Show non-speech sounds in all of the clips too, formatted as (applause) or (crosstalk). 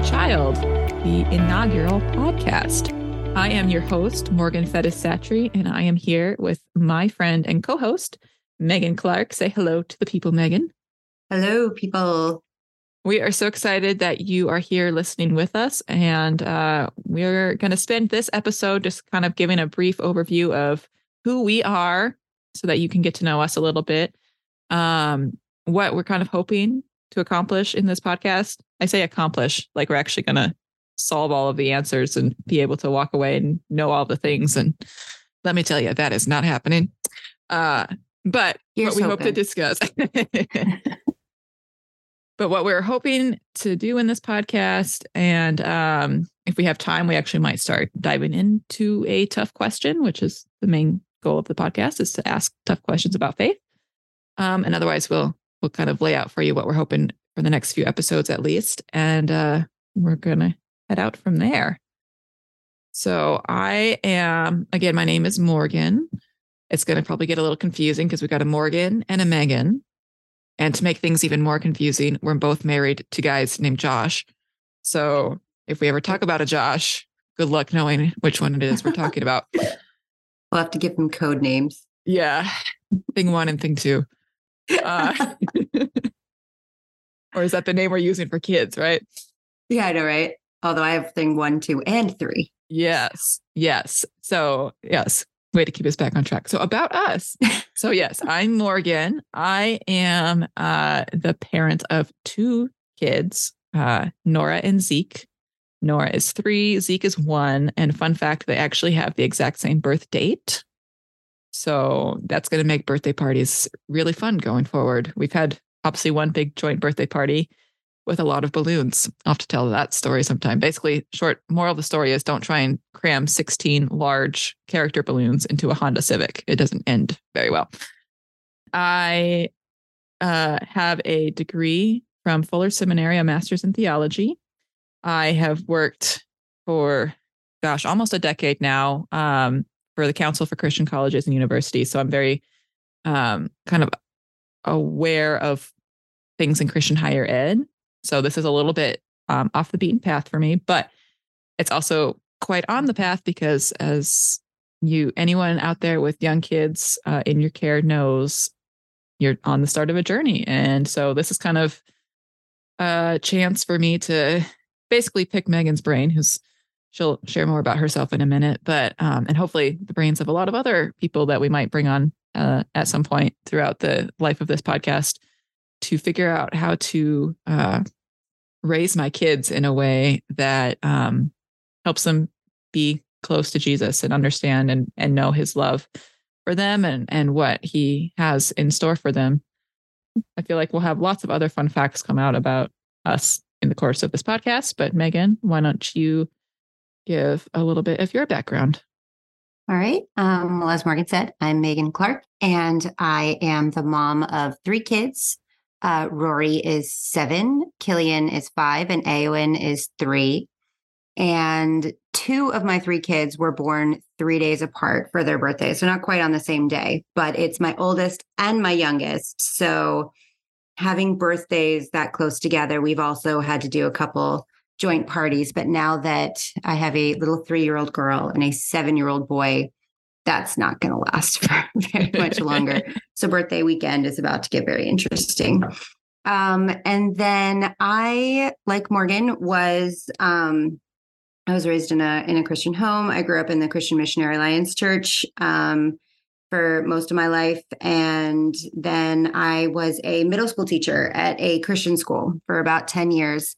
welcome to Faith Like a Child, the inaugural podcast. I am your host, Morgan Fettis Satry, and I am here with my friend and co host, Maegen Clark. Say hello to the people, Maegen. Hello, people. We are so excited that you are here listening with us. And uh, we're going to spend this episode just kind of giving a brief overview of who we are so that you can get to know us a little bit. Um, what we're kind of hoping to accomplish in this podcast. I say accomplish, like we're actually going to solve all of the answers and be able to walk away and know all the things. And let me tell you, that is not happening. Uh, but Here's what we hoping. hope to discuss. (laughs) (laughs) but what we're hoping to do in this podcast, and um, if we have time, we actually might start diving into a tough question, which is the main goal of the podcast, is to ask tough questions about faith. Um, and otherwise, we'll we'll kind of lay out for you what we're hoping for the next few episodes at least. And uh, we're going to head out from there. So I am, again, my name is Morgan. It's going to probably get a little confusing because we've got a Morgan and a Maegen. And to make things even more confusing, we're both married to guys named Josh. So if we ever talk about a Josh, good luck knowing which one it is we're talking about. (laughs) we'll have to give them code names. Yeah. Thing one and thing two. Uh, (laughs) (laughs) or is that the name we're using for kids, right? Yeah, I know, right? Although I have thing one, two, and three. Yes. Yes. So, yes, way to keep us back on track. So, about us. (laughs) so, yes, I'm Morgan. I am uh, the parent of two kids, uh, Nora and Zeke. Nora is three, Zeke is one. And fun fact, they actually have the exact same birth date. So that's going to make birthday parties really fun going forward. We've had obviously one big joint birthday party with a lot of balloons. I'll have to tell that story sometime. Basically, short moral of the story is don't try and cram 16 large character balloons into a Honda Civic. It doesn't end very well. I uh, have a degree from Fuller Seminary, a master's in theology. I have worked for, gosh, almost a decade now um, for the Council for Christian Colleges and Universities. So I'm very um, kind of aware of things in Christian higher ed. So this is a little bit um, off the beaten path for me, but it's also quite on the path because as you anyone out there with young kids uh, in your care knows you're on the start of a journey and so this is kind of a chance for me to basically pick maegen's brain who's she'll share more about herself in a minute but um, and hopefully the brains of a lot of other people that we might bring on uh, at some point throughout the life of this podcast to figure out how to uh, raise my kids in a way that um, helps them be close to jesus and understand and, and know his love for them and, and what he has in store for them i feel like we'll have lots of other fun facts come out about us in the course of this podcast but maegen why don't you give a little bit of your background. All right. Um, well, as Morgan said, I'm Maegen Clark, and I am the mom of three kids. Uh, Rory is seven, Killian is five, and Aowen is three. And two of my three kids were born three days apart for their birthdays. So, not quite on the same day, but it's my oldest and my youngest. So, having birthdays that close together, we've also had to do a couple joint parties. But now that I have a little three year old girl and a seven year old boy, that's not going to last (laughs) for very much longer. (laughs) so, birthday weekend is about to get very interesting. Um, and then I, like Morgan, was um, I was raised in a in a Christian home. I grew up in the Christian Missionary Alliance Church um, for most of my life, and then I was a middle school teacher at a Christian school for about ten years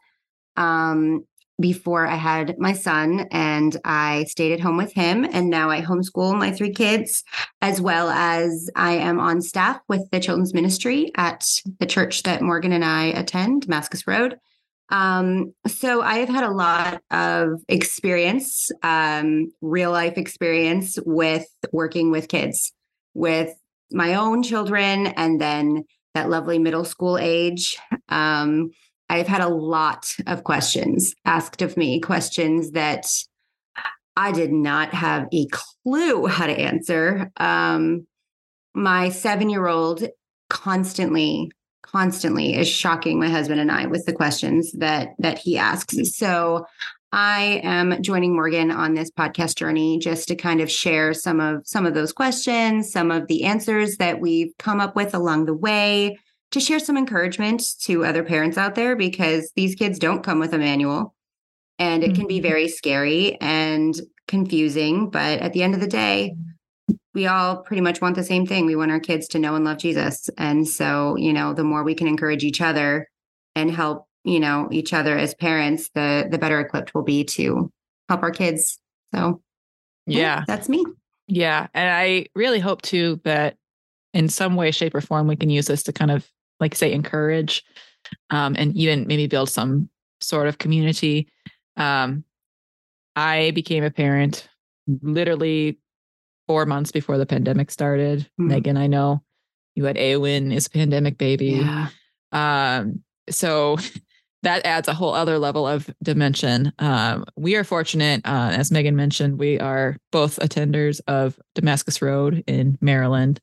um, before I had my son, and I stayed at home with him. And now I homeschool my three kids, as well as I am on staff with the children's ministry at the church that Morgan and I attend, Damascus Road. Um, so I have had a lot of experience, um, real life experience with working with kids, with my own children, and then that lovely middle school age. Um, I've had a lot of questions asked of me, questions that I did not have a clue how to answer. Um, my seven year old constantly, constantly is shocking my husband and I with the questions that that he asks. So I am joining Morgan on this podcast journey just to kind of share some of some of those questions, some of the answers that we've come up with along the way, to share some encouragement to other parents out there because these kids don't come with a manual and it can be mm-hmm. very scary and confusing, but at the end of the day, we all pretty much want the same thing. We want our kids to know and love Jesus. And so, you know, the more we can encourage each other and help, you know, each other as parents, the the better equipped we'll be to help our kids. So, yeah, yeah that's me. Yeah, and I really hope too that in some way shape or form we can use this to kind of like say encourage um, and even maybe build some sort of community. Um, I became a parent literally four months before the pandemic started. Mm-hmm. Maegen, I know you had Awen is a pandemic baby. Yeah. Um, so (laughs) that adds a whole other level of dimension. Um, we are fortunate, uh, as Maegen mentioned, we are both attenders of Damascus Road in Maryland,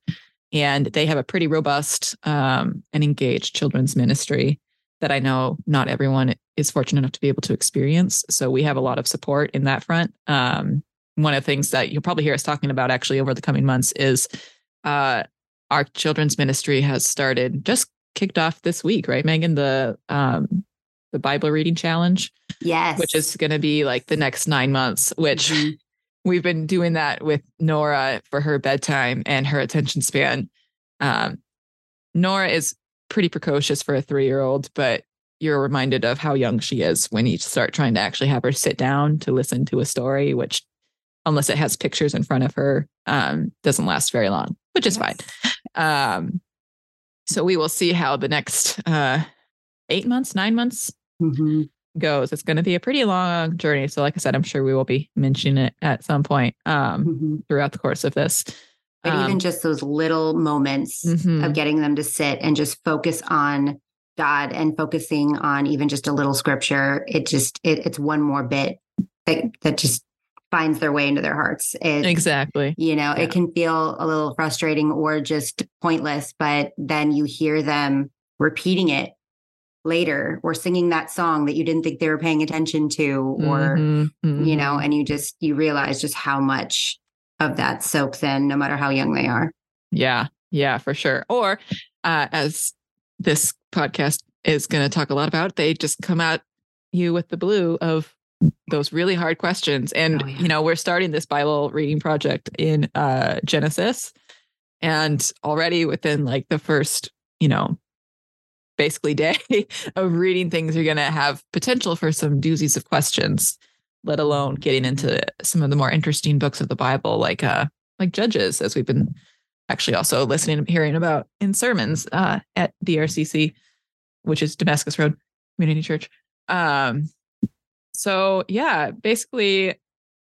and they have a pretty robust um, and engaged children's ministry that I know not everyone is fortunate enough to be able to experience. So we have a lot of support in that front. Um, one of the things that you'll probably hear us talking about actually over the coming months is uh, our children's ministry has started just kicked off this week, right, Maegen? The um, the Bible reading challenge, yes, which is going to be like the next nine months. Which mm-hmm. We've been doing that with Nora for her bedtime and her attention span. Um, Nora is pretty precocious for a three year old, but you're reminded of how young she is when you start trying to actually have her sit down to listen to a story, which unless it has pictures in front of her, um, doesn't last very long, which is yes. fine. Um, so we will see how the next uh, eight months, nine months mm-hmm. Goes. It's going to be a pretty long journey. So, like I said, I'm sure we will be mentioning it at some point um, mm-hmm. throughout the course of this. But um, even just those little moments mm-hmm. of getting them to sit and just focus on God and focusing on even just a little scripture, it just it, it's one more bit that that just finds their way into their hearts. It, exactly. You know, yeah. it can feel a little frustrating or just pointless, but then you hear them repeating it later or singing that song that you didn't think they were paying attention to or mm-hmm, mm-hmm. you know and you just you realize just how much of that soaks in no matter how young they are yeah yeah for sure or uh, as this podcast is going to talk a lot about they just come at you with the blue of those really hard questions. And, oh, yeah. you know, we're starting this Bible reading project in uh, Genesis. And already within like the first, you know, basically day (laughs) of reading things, you're going to have potential for some doozies of questions, let alone getting into some of the more interesting books of the Bible, like, uh, like Judges, as we've been actually also listening and hearing about in sermons uh, at DRCC, which is Damascus Road Community Church. Um, so yeah, basically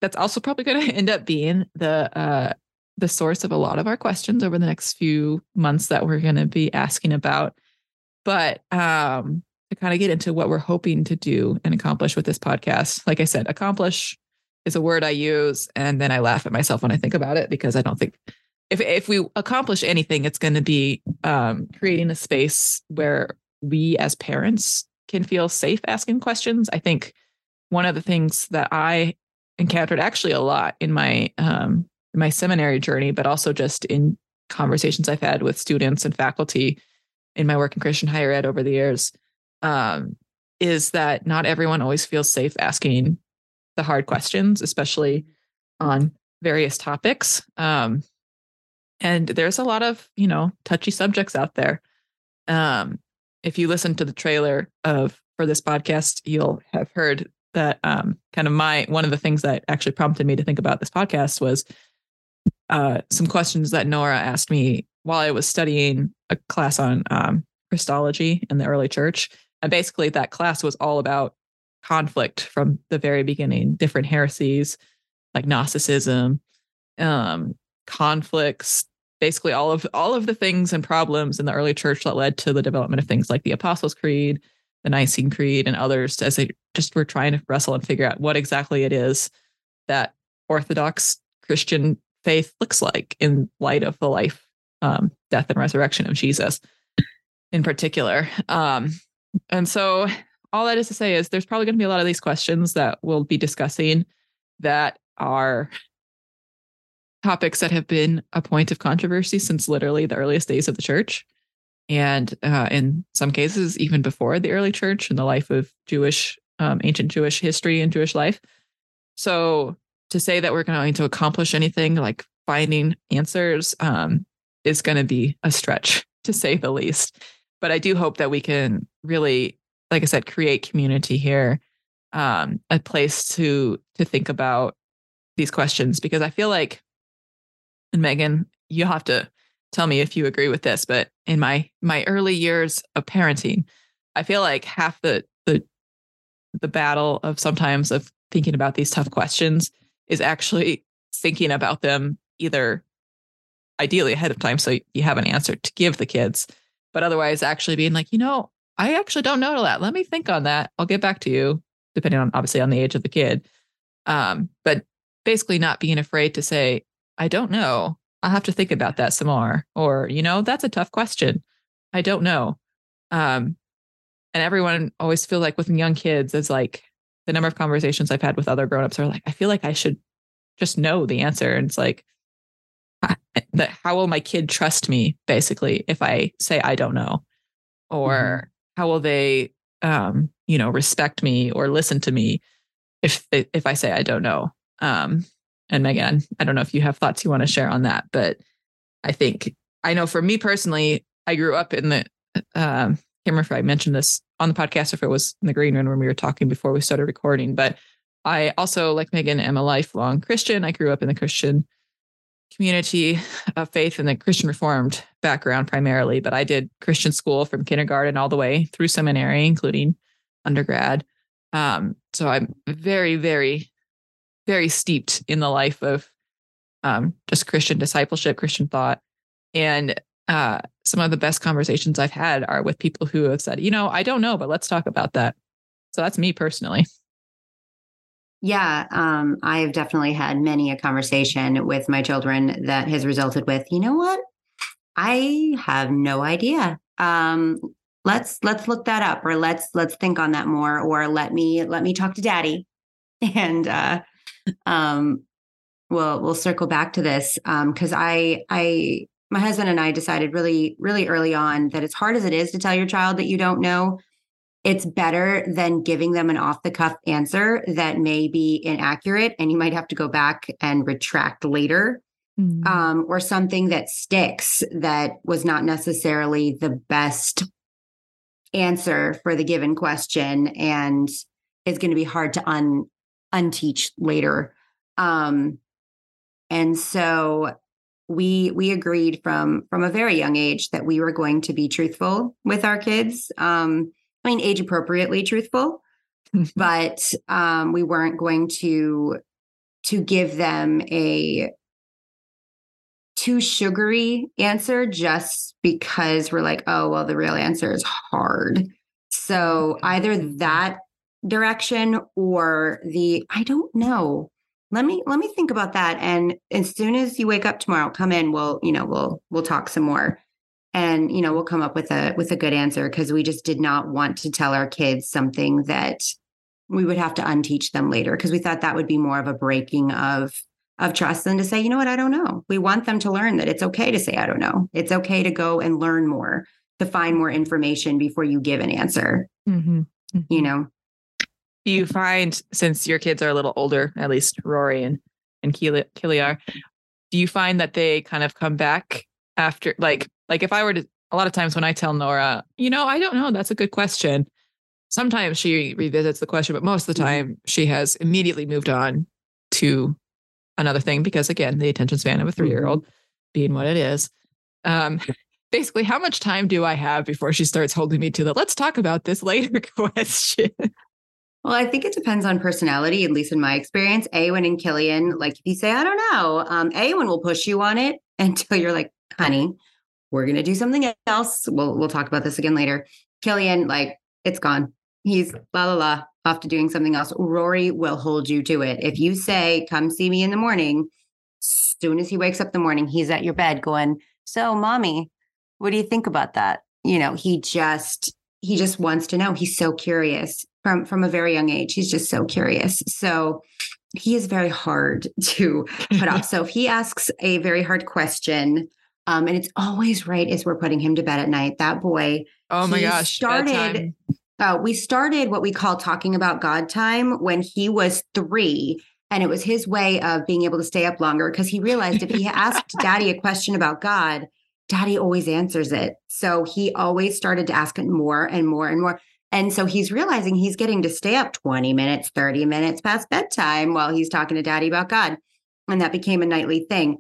that's also probably going (laughs) to end up being the uh, the source of a lot of our questions over the next few months that we're going to be asking about. But um, to kind of get into what we're hoping to do and accomplish with this podcast, like I said, accomplish is a word I use, and then I laugh at myself when I think about it because I don't think if if we accomplish anything, it's going to be um, creating a space where we as parents can feel safe asking questions. I think one of the things that I encountered actually a lot in my um, in my seminary journey, but also just in conversations I've had with students and faculty in my work in Christian higher ed over the years, um, is that not everyone always feels safe asking the hard questions, especially on various topics. Um, and there's a lot of you know touchy subjects out there. Um, if you listen to the trailer of for this podcast, you'll have heard that um, kind of my one of the things that actually prompted me to think about this podcast was uh, some questions that Nora asked me while I was studying a class on um, Christology in the early church. And basically, that class was all about conflict from the very beginning, different heresies like Gnosticism, um, conflicts, basically all of all of the things and problems in the early church that led to the development of things like the Apostles' Creed, the Nicene Creed and others as they just were trying to wrestle and figure out what exactly it is that Orthodox Christian faith looks like in light of the life, um, death, and resurrection of Jesus. in particular. Um, and so all that is to say is there's probably going to be a lot of these questions that we'll be discussing that are topics that have been a point of controversy since literally the earliest days of the church. And uh, in some cases, even before the early church and the life of Jewish, um, ancient Jewish history and Jewish life. So to say that we're going to accomplish anything like finding answers um, is going to be a stretch, to say the least. But I do hope that we can really like I said, create community here, um, a place to to think about these questions because I feel like, and Maegen, you have to tell me if you agree with this, but in my my early years of parenting, I feel like half the the the battle of sometimes of thinking about these tough questions is actually thinking about them either ideally ahead of time so you have an answer to give the kids but otherwise actually being like you know I actually don't know that. Let me think on that. I'll get back to you, depending on obviously on the age of the kid. Um, but basically not being afraid to say, I don't know. I'll have to think about that some more. Or, you know, that's a tough question. I don't know. Um, and everyone always feels like with young kids, it's like the number of conversations I've had with other grown-ups are like, I feel like I should just know the answer. And it's like, (laughs) that how will my kid trust me basically if I say I don't know? Or mm-hmm. how will they um, you know respect me or listen to me if if I say I don't know? Um, and Maegen I don't know if you have thoughts you want to share on that but I think I know for me personally I grew up in the um, I can't remember if I mentioned this on the podcast if it was in the green room when we were talking before we started recording but I also like Maegen am a lifelong Christian. I grew up in the Christian community of faith in the Christian Reformed background primarily, but I did Christian school from kindergarten all the way through seminary, including undergrad. Um, so I'm very, very, very steeped in the life of um, just Christian discipleship, Christian thought. And uh, some of the best conversations I've had are with people who have said, you know, I don't know, but let's talk about that. So that's me personally. Yeah, um, I have definitely had many a conversation with my children that has resulted with, you know what? I have no idea. Um, let's let's look that up, or let's let's think on that more, or let me let me talk to Daddy, (laughs) and uh, um, we'll we'll circle back to this because um, I I my husband and I decided really really early on that as hard as it is to tell your child that you don't know, it's better than giving them an off the cuff answer that may be inaccurate and you might have to go back and retract later mm-hmm. um, or something that sticks that was not necessarily the best answer for the given question and is going to be hard to un unteach later um, and so we we agreed from from a very young age that we were going to be truthful with our kids um, I mean, age appropriately truthful, (laughs) but um, we weren't going to to give them a too sugary answer just because we're like, oh, well, the real answer is hard. So either that direction or the I don't know. Let me let me think about that. And as soon as you wake up tomorrow, come in. We'll you know we'll we'll talk some more and you know we'll come up with a with a good answer because we just did not want to tell our kids something that we would have to unteach them later because we thought that would be more of a breaking of of trust than to say you know what? I don't know. We want them to learn that it's okay to say i don't know. It's okay to go and learn more to find more information before you give an answer. Mm-hmm. Mm-hmm. you know you find since your kids are a little older at least rory and and keely are do you find that they kind of come back after like like if I were to, a lot of times when I tell Nora, you know, I don't know, that's a good question. Sometimes she revisits the question, but most of the mm-hmm. time she has immediately moved on to another thing because again, the attention span of a three year old mm-hmm. being what it is. Um, basically, how much time do I have before she starts holding me to the let's talk about this later (laughs) question? Well, I think it depends on personality, at least in my experience. Awen and Killian, like if you say, I don't know, um, Awen will push you on it (laughs) until you're like, honey, we're going to do something else. We'll we'll talk about this again later. Killian, like it's gone. He's la la la off to doing something else. Rory will hold you to it. If you say, "Come see me in the morning," soon as he wakes up in the morning, he's at your bed going, "So, mommy, what do you think about that?" you know, he just he just wants to know. He's so curious from from a very young age. He's just so curious. So he is very hard (laughs) to put off. So if he asks a very hard question, um, and it's always right as we're putting him to bed at night, that boy. Oh my gosh. Started uh, we started what we call talking about God time when he was three. And it was his way of being able to stay up longer because he realized if he (laughs) asked daddy a question about God, daddy always answers it. So he always started to ask it more and more and more. And so he's realizing he's getting to stay up 20 minutes, 30 minutes past bedtime while he's talking to daddy about God. And that became a nightly thing.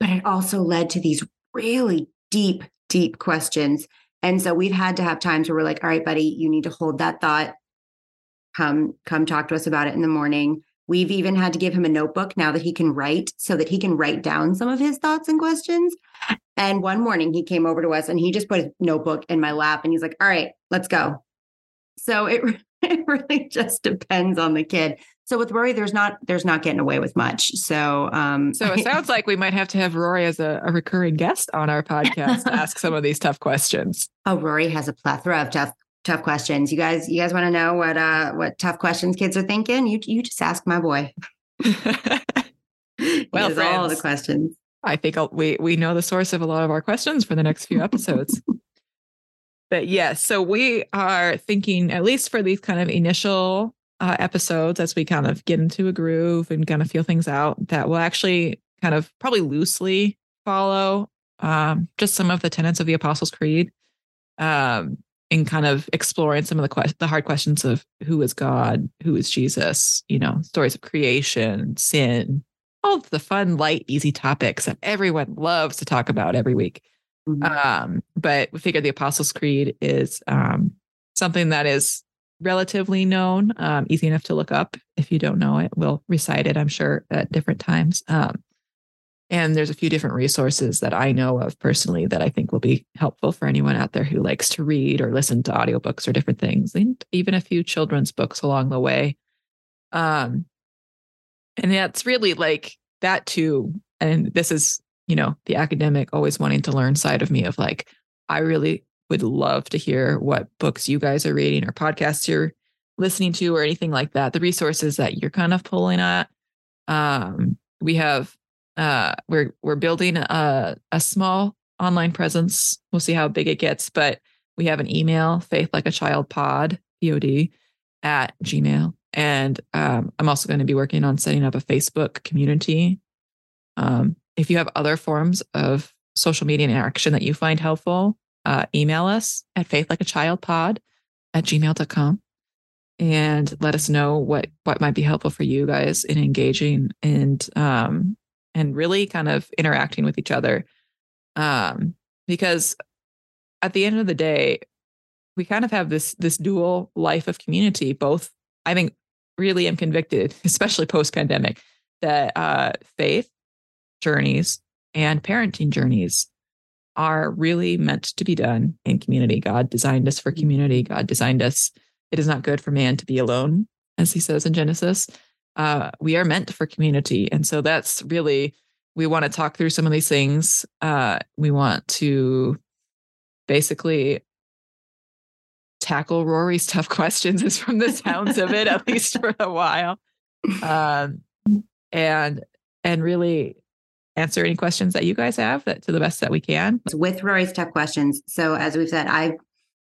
But it also led to these really deep, deep questions. And so we've had to have times where we're like, all right, buddy, you need to hold that thought. Come, come talk to us about it in the morning. We've even had to give him a notebook now that he can write so that he can write down some of his thoughts and questions. And one morning he came over to us and he just put his notebook in my lap and he's like, all right, let's go. So it (laughs) it really just depends on the kid. So with Rory, there's not there's not getting away with much. So um So it sounds like we might have to have Rory as a, a recurring guest on our podcast to ask some of these tough questions. (laughs) Oh, Rory has a plethora of tough tough questions. You guys, you guys want to know what uh what tough questions kids are thinking? You you just ask my boy. (laughs) well, friends, all the questions. I think I'll, we we know the source of a lot of our questions for the next few episodes. (laughs) but yes, so we are thinking, at least for these kind of initial uh, episodes, as we kind of get into a groove and kind of feel things out, that will actually kind of probably loosely follow um, just some of the tenets of the Apostles' Creed, um, in kind of exploring some of the que- the hard questions of who is God, who is Jesus, you know, stories of creation, sin, all the fun, light, easy topics that everyone loves to talk about every week. Mm-hmm. Um, but we figure the Apostles' Creed is um, something that is relatively known, um, easy enough to look up. If you don't know it, we'll recite it, I'm sure, at different times. Um, and there's a few different resources that I know of personally that I think will be helpful for anyone out there who likes to read or listen to audiobooks or different things, and even a few children's books along the way. Um, and that's really like that too. And this is you know, the academic always wanting to learn side of me of like, I really would love to hear what books you guys are reading or podcasts you're listening to or anything like that. The resources that you're kind of pulling at. Um, we have uh we're we're building a a small online presence. We'll see how big it gets, but we have an email, faith like a child pod, POD at Gmail. And um, I'm also going to be working on setting up a Facebook community. Um, if you have other forms of social media interaction that you find helpful, uh, email us at faithlikeachildpod at gmail.com and let us know what what might be helpful for you guys in engaging and um and really kind of interacting with each other. Um because at the end of the day we kind of have this this dual life of community both i think really am convicted (laughs) especially post pandemic that uh faith journeys and parenting journeys are really meant to be done in community. God designed us for community. God designed us. It is not good for man to be alone, as he says in Genesis. Uh, we are meant for community. And so that's really, we want to talk through some of these things. Uh, we want to basically tackle Rory's tough (laughs) questions, is from the sounds of it, at least for a while. (laughs) Um, and and really answer any questions that you guys have to the best that we can. With Rory's tough questions. So as we've said, I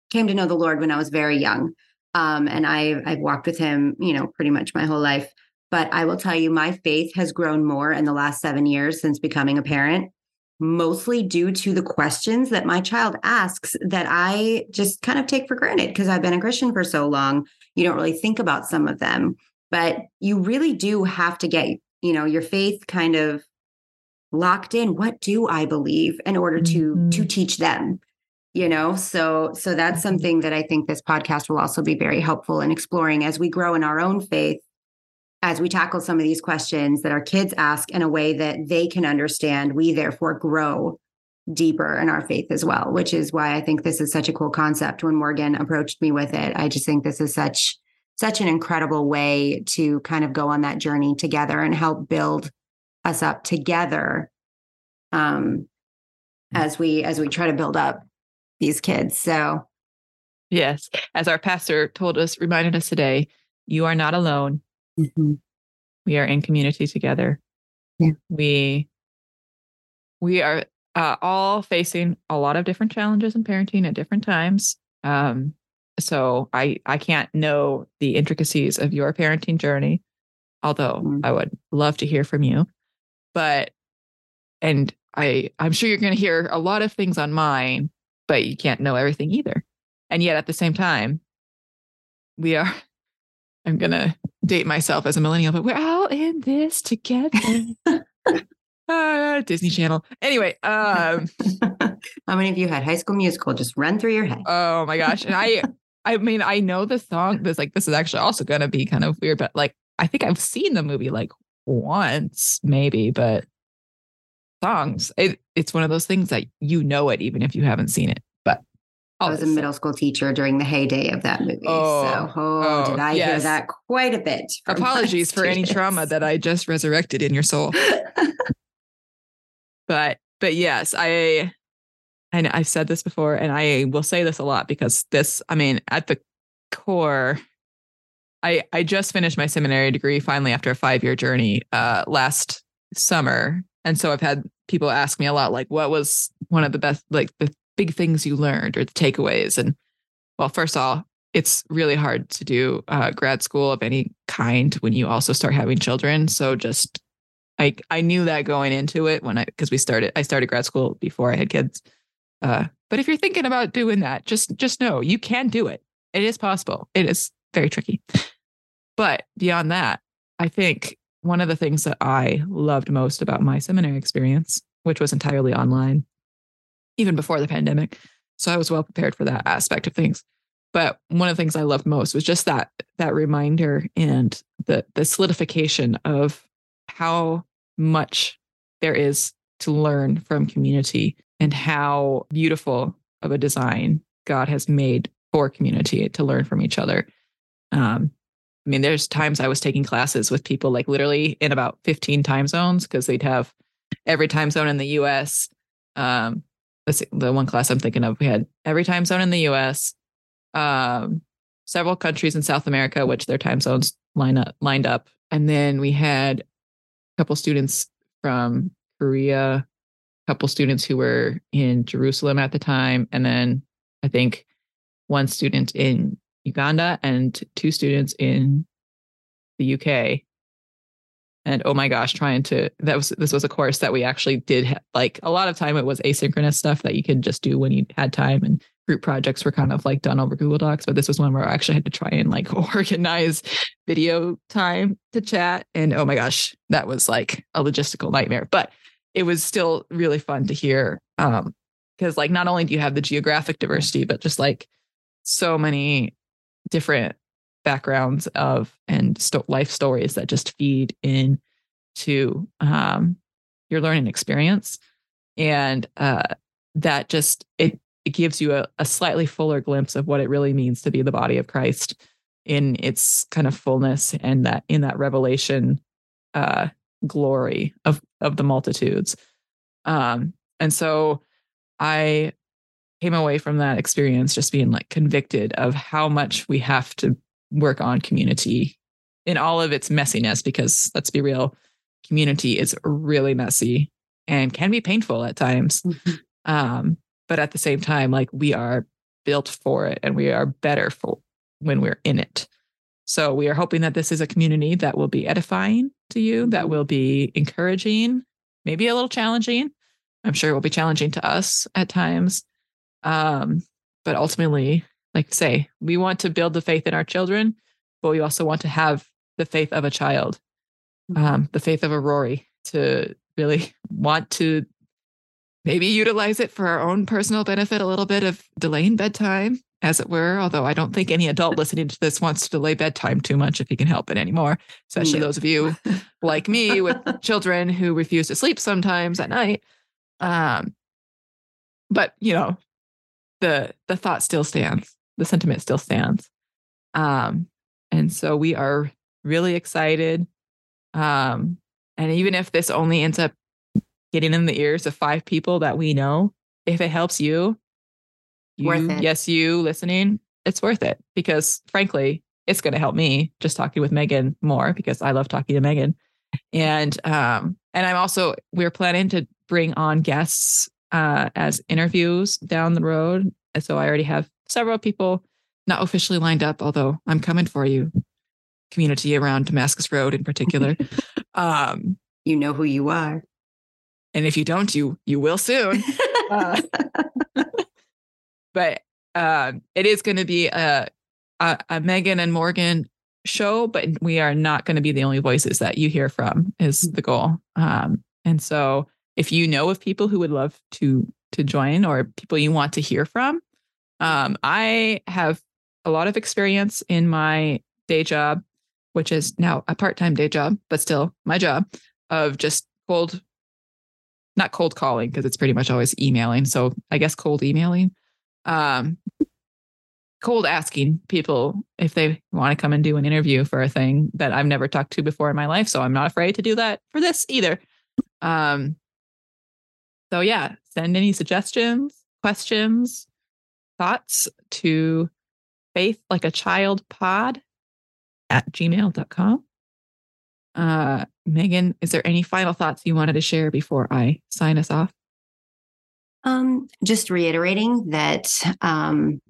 came to know the Lord when I was very young. Um, and I, I've walked with him, you know, pretty much my whole life. But I will tell you, my faith has grown more in the last seven years since becoming a parent, mostly due to the questions that my child asks that I just kind of take for granted because I've been a Christian for so long. You don't really think about some of them, but you really do have to get, you know, your faith kind of locked in what do i believe in order to mm-hmm. to teach them? You know so so that's something that i think this podcast will also be very helpful in exploring as we grow in our own faith as we tackle some of these questions that our kids ask in a way that they can understand. We therefore grow deeper in our faith as well which is why i think this is such a cool concept. When morgan approached me with it i just think this is such such an incredible way to kind of go on that journey together and help build us up together um, as we as we try to build up these kids. So, yes, as our pastor told us, reminded us today, you are not alone. Mm-hmm. We are in community together. Yeah. We we are uh, all facing a lot of different challenges in parenting at different times. Um, so I I can't know the intricacies of your parenting journey, although mm. I would love to hear from you. But and I I'm sure you're going to hear a lot of things on mine, but you can't know everything either. And yet at the same time, we are (laughs) I'm going to date myself as a millennial, but we're all in this together. uh, (laughs) (laughs) Disney Channel. Anyway, um, how many of you had High School Musical just run through your head? Oh my gosh! And I, I mean, I know the song. This like this is actually also going to be kind of weird, but like I think I've seen the movie like once, maybe, but songs. It, it's one of those things that you know it even if you haven't seen it. But I was a middle school teacher during the heyday of that movie. Oh, so, oh, oh did I yes. hear that quite a bit? Apologies for any trauma that I just resurrected in your soul. (laughs) but but yes, I and I've said this before, and I will say this a lot because this, I mean, at the core, I I just finished my seminary degree finally after a five year journey uh, last summer, and so I've had people ask me a lot, like, what was one of the best, like the big things you learned or the takeaways? And well, first of all, it's really hard to do uh, grad school of any kind when you also start having children. So just I I knew that going into it when I because we started I started grad school before I had kids. Uh, but if you're thinking about doing that, just just know you can do it. It is possible. It is very tricky. But beyond that, I think one of the things that I loved most about my seminary experience, which was entirely online, even before the pandemic. So I was well prepared for that aspect of things. But one of the things I loved most was just that that reminder and the the solidification of how much there is to learn from community and how beautiful of a design God has made for community to learn from each other. Um, I mean, there's times I was taking classes with people like literally in about 15 time zones because they'd have every time zone in the US. Um, the one class I'm thinking of, we had every time zone in the US, um, several countries in South America, which their time zones line up lined up. And then we had a couple students from Korea, a couple students who were in Jerusalem at the time, and then I think one student in Uganda and two students in the UK. And oh my gosh, trying to that was this was a course that we actually did like a lot of time it was asynchronous stuff that you could just do when you had time and group projects were kind of like done over Google Docs, but this was one where I actually had to try and like (laughs) organize video time to chat. And oh my gosh, that was like a logistical nightmare. But it was still really fun to hear. Um, because like not only do you have the geographic diversity, but just like so many different backgrounds of and sto- life stories that just feed in to um, your learning experience and uh, that just it it gives you a, a slightly fuller glimpse of what it really means to be the body of Christ in its kind of fullness and that in that revelation uh, glory of of the multitudes. Um, and so I came away from that experience just being like convicted of how much we have to work on community in all of its messiness because let's be real community is really messy and can be painful at times mm-hmm. um, but at the same time like we are built for it and we are better for when we're in it so we are hoping that this is a community that will be edifying to you that mm-hmm. will be encouraging maybe a little challenging i'm sure it will be challenging to us at times um, but ultimately like I say we want to build the faith in our children but we also want to have the faith of a child mm-hmm. um, the faith of a rory to really (laughs) want to maybe utilize it for our own personal benefit, a little bit of delaying bedtime, as it were. Although I don't think any adult listening to this wants to delay bedtime too much if you can help it anymore, especially no. those of you (laughs) like me with children who refuse to sleep sometimes at night. Um, but you know, the the thought still stands, the sentiment still stands. Um, and so we are really excited. Um, and even if this only ends up getting in the ears of five people that we know, if it helps you, you, Worth it. yes, you listening, it's worth it because frankly, it's going to help me just talking with Maegen more because I love talking to Maegen. And um and I'm also we're planning to bring on guests uh as interviews down the road. And so I already have several people not officially lined up, although I'm coming for you, community around Damascus Road in particular. (laughs) um You know who you are. and if you don't, you you will soon. (laughs) Uh, but um, it is going to be a, a, a Maegen and Morgan show, but we are not going to be the only voices that you hear from. Is the goal. Um, and so, if you know of people who would love to to join or people you want to hear from, um, I have a lot of experience in my day job, which is now a part time day job, but still my job of just cold not cold calling because it's pretty much always emailing. So I guess cold emailing, um, cold asking people if they want to come and do an interview for a thing that I've never talked to before in my life. So I'm not afraid to do that for this either. Um, so yeah, send any suggestions, questions, thoughts to faith like a child pod at gmail.com. Uh, Maegen, is there any final thoughts you wanted to share before I sign us off? Um, just reiterating that um,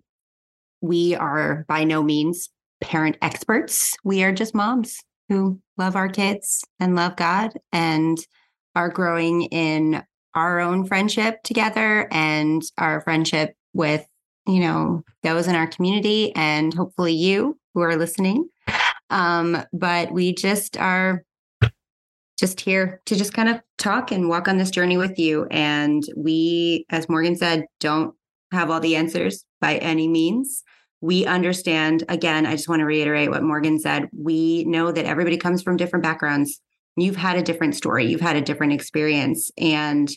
we are by no means parent experts. We are just moms who love our kids and love God and are growing in our own friendship together and our friendship with, you know, those in our community and hopefully you who are listening. Um, but we just are just here to just kind of talk and walk on this journey with you. And we, as Morgan said, don't have all the answers by any means. We understand, again, I just want to reiterate what Morgan said. We know that everybody comes from different backgrounds. You've had a different story, you've had a different experience. And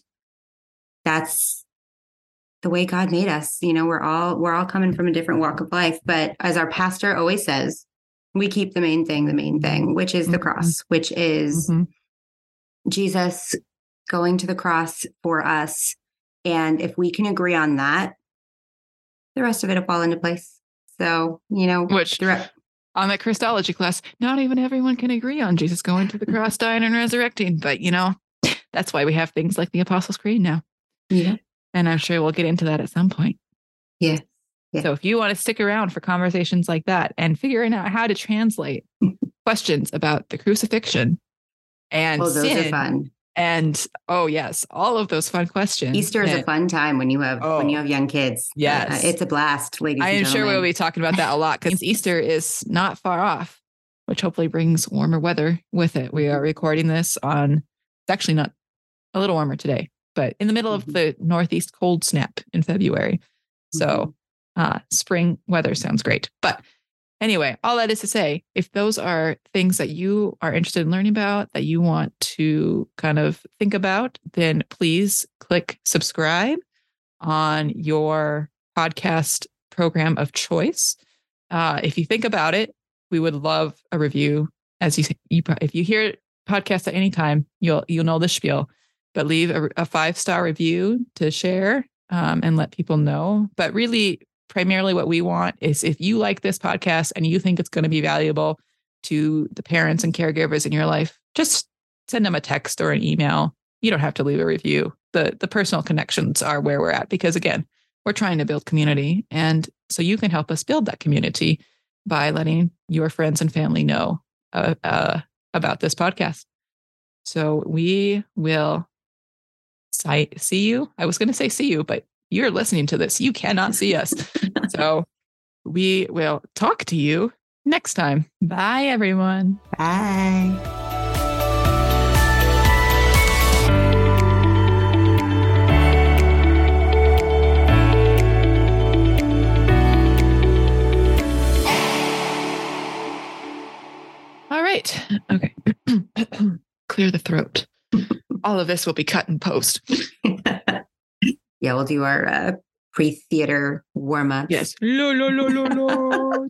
that's the way God made us. You know, we're all we're all coming from a different walk of life. But as our pastor always says, we keep the main thing the main thing, which is the Mhm. cross, which is Mhm. Jesus going to the cross for us. And if we can agree on that, the rest of it will fall into place. So, you know, Which the re- on that Christology class, not even everyone can agree on Jesus going to the cross, dying, and resurrecting. But you know, that's why we have things like the Apostles' Creed now. yeah, And I'm sure we'll get into that at some point. Yeah. Yeah. So if you want to stick around for conversations like that and figuring out how to translate (laughs) questions about the crucifixion and oh, those sin are fun. And oh yes, all of those fun questions. Easter is a fun time when you have when you Oh. have young kids. Uh, Yes. it's a blast, ladies. I and am sure we'll be talking about that a lot because (laughs) Easter is not far off, which hopefully brings warmer weather with it. We are recording this on, it's actually not a little warmer today, but in the middle of Mhm. the Northeast cold snap in February. So uh, spring weather sounds great. But anyway, all that is to say, if those are things that you are interested in learning about, that you want to kind of think about, then please click subscribe on your podcast program of choice. Uh, if you think about it, we would love a review. As you, you if you hear podcast at any time, you'll you'll know the spiel. But leave a, a five star review to share um, and let people know. But really, primarily, what we want is if you like this podcast and you think it's going to be valuable to the parents and caregivers in your life, just send them a text or an email. You don't have to leave a review. the The personal connections are where we're at because again, we're trying to build community, and so you can help us build that community by letting your friends and family know uh, uh, about this podcast. So we will si- see you. I was going to say see you, but you're listening to this. You cannot see us. (laughs) so we will talk to you next time. Bye, everyone. Bye. All right. Okay. (clears throat) Clear the throat. (laughs) All of this will be cut in post. (laughs) yeah, we'll do our uh, pre-theater. Yes. No, no, no, no, no.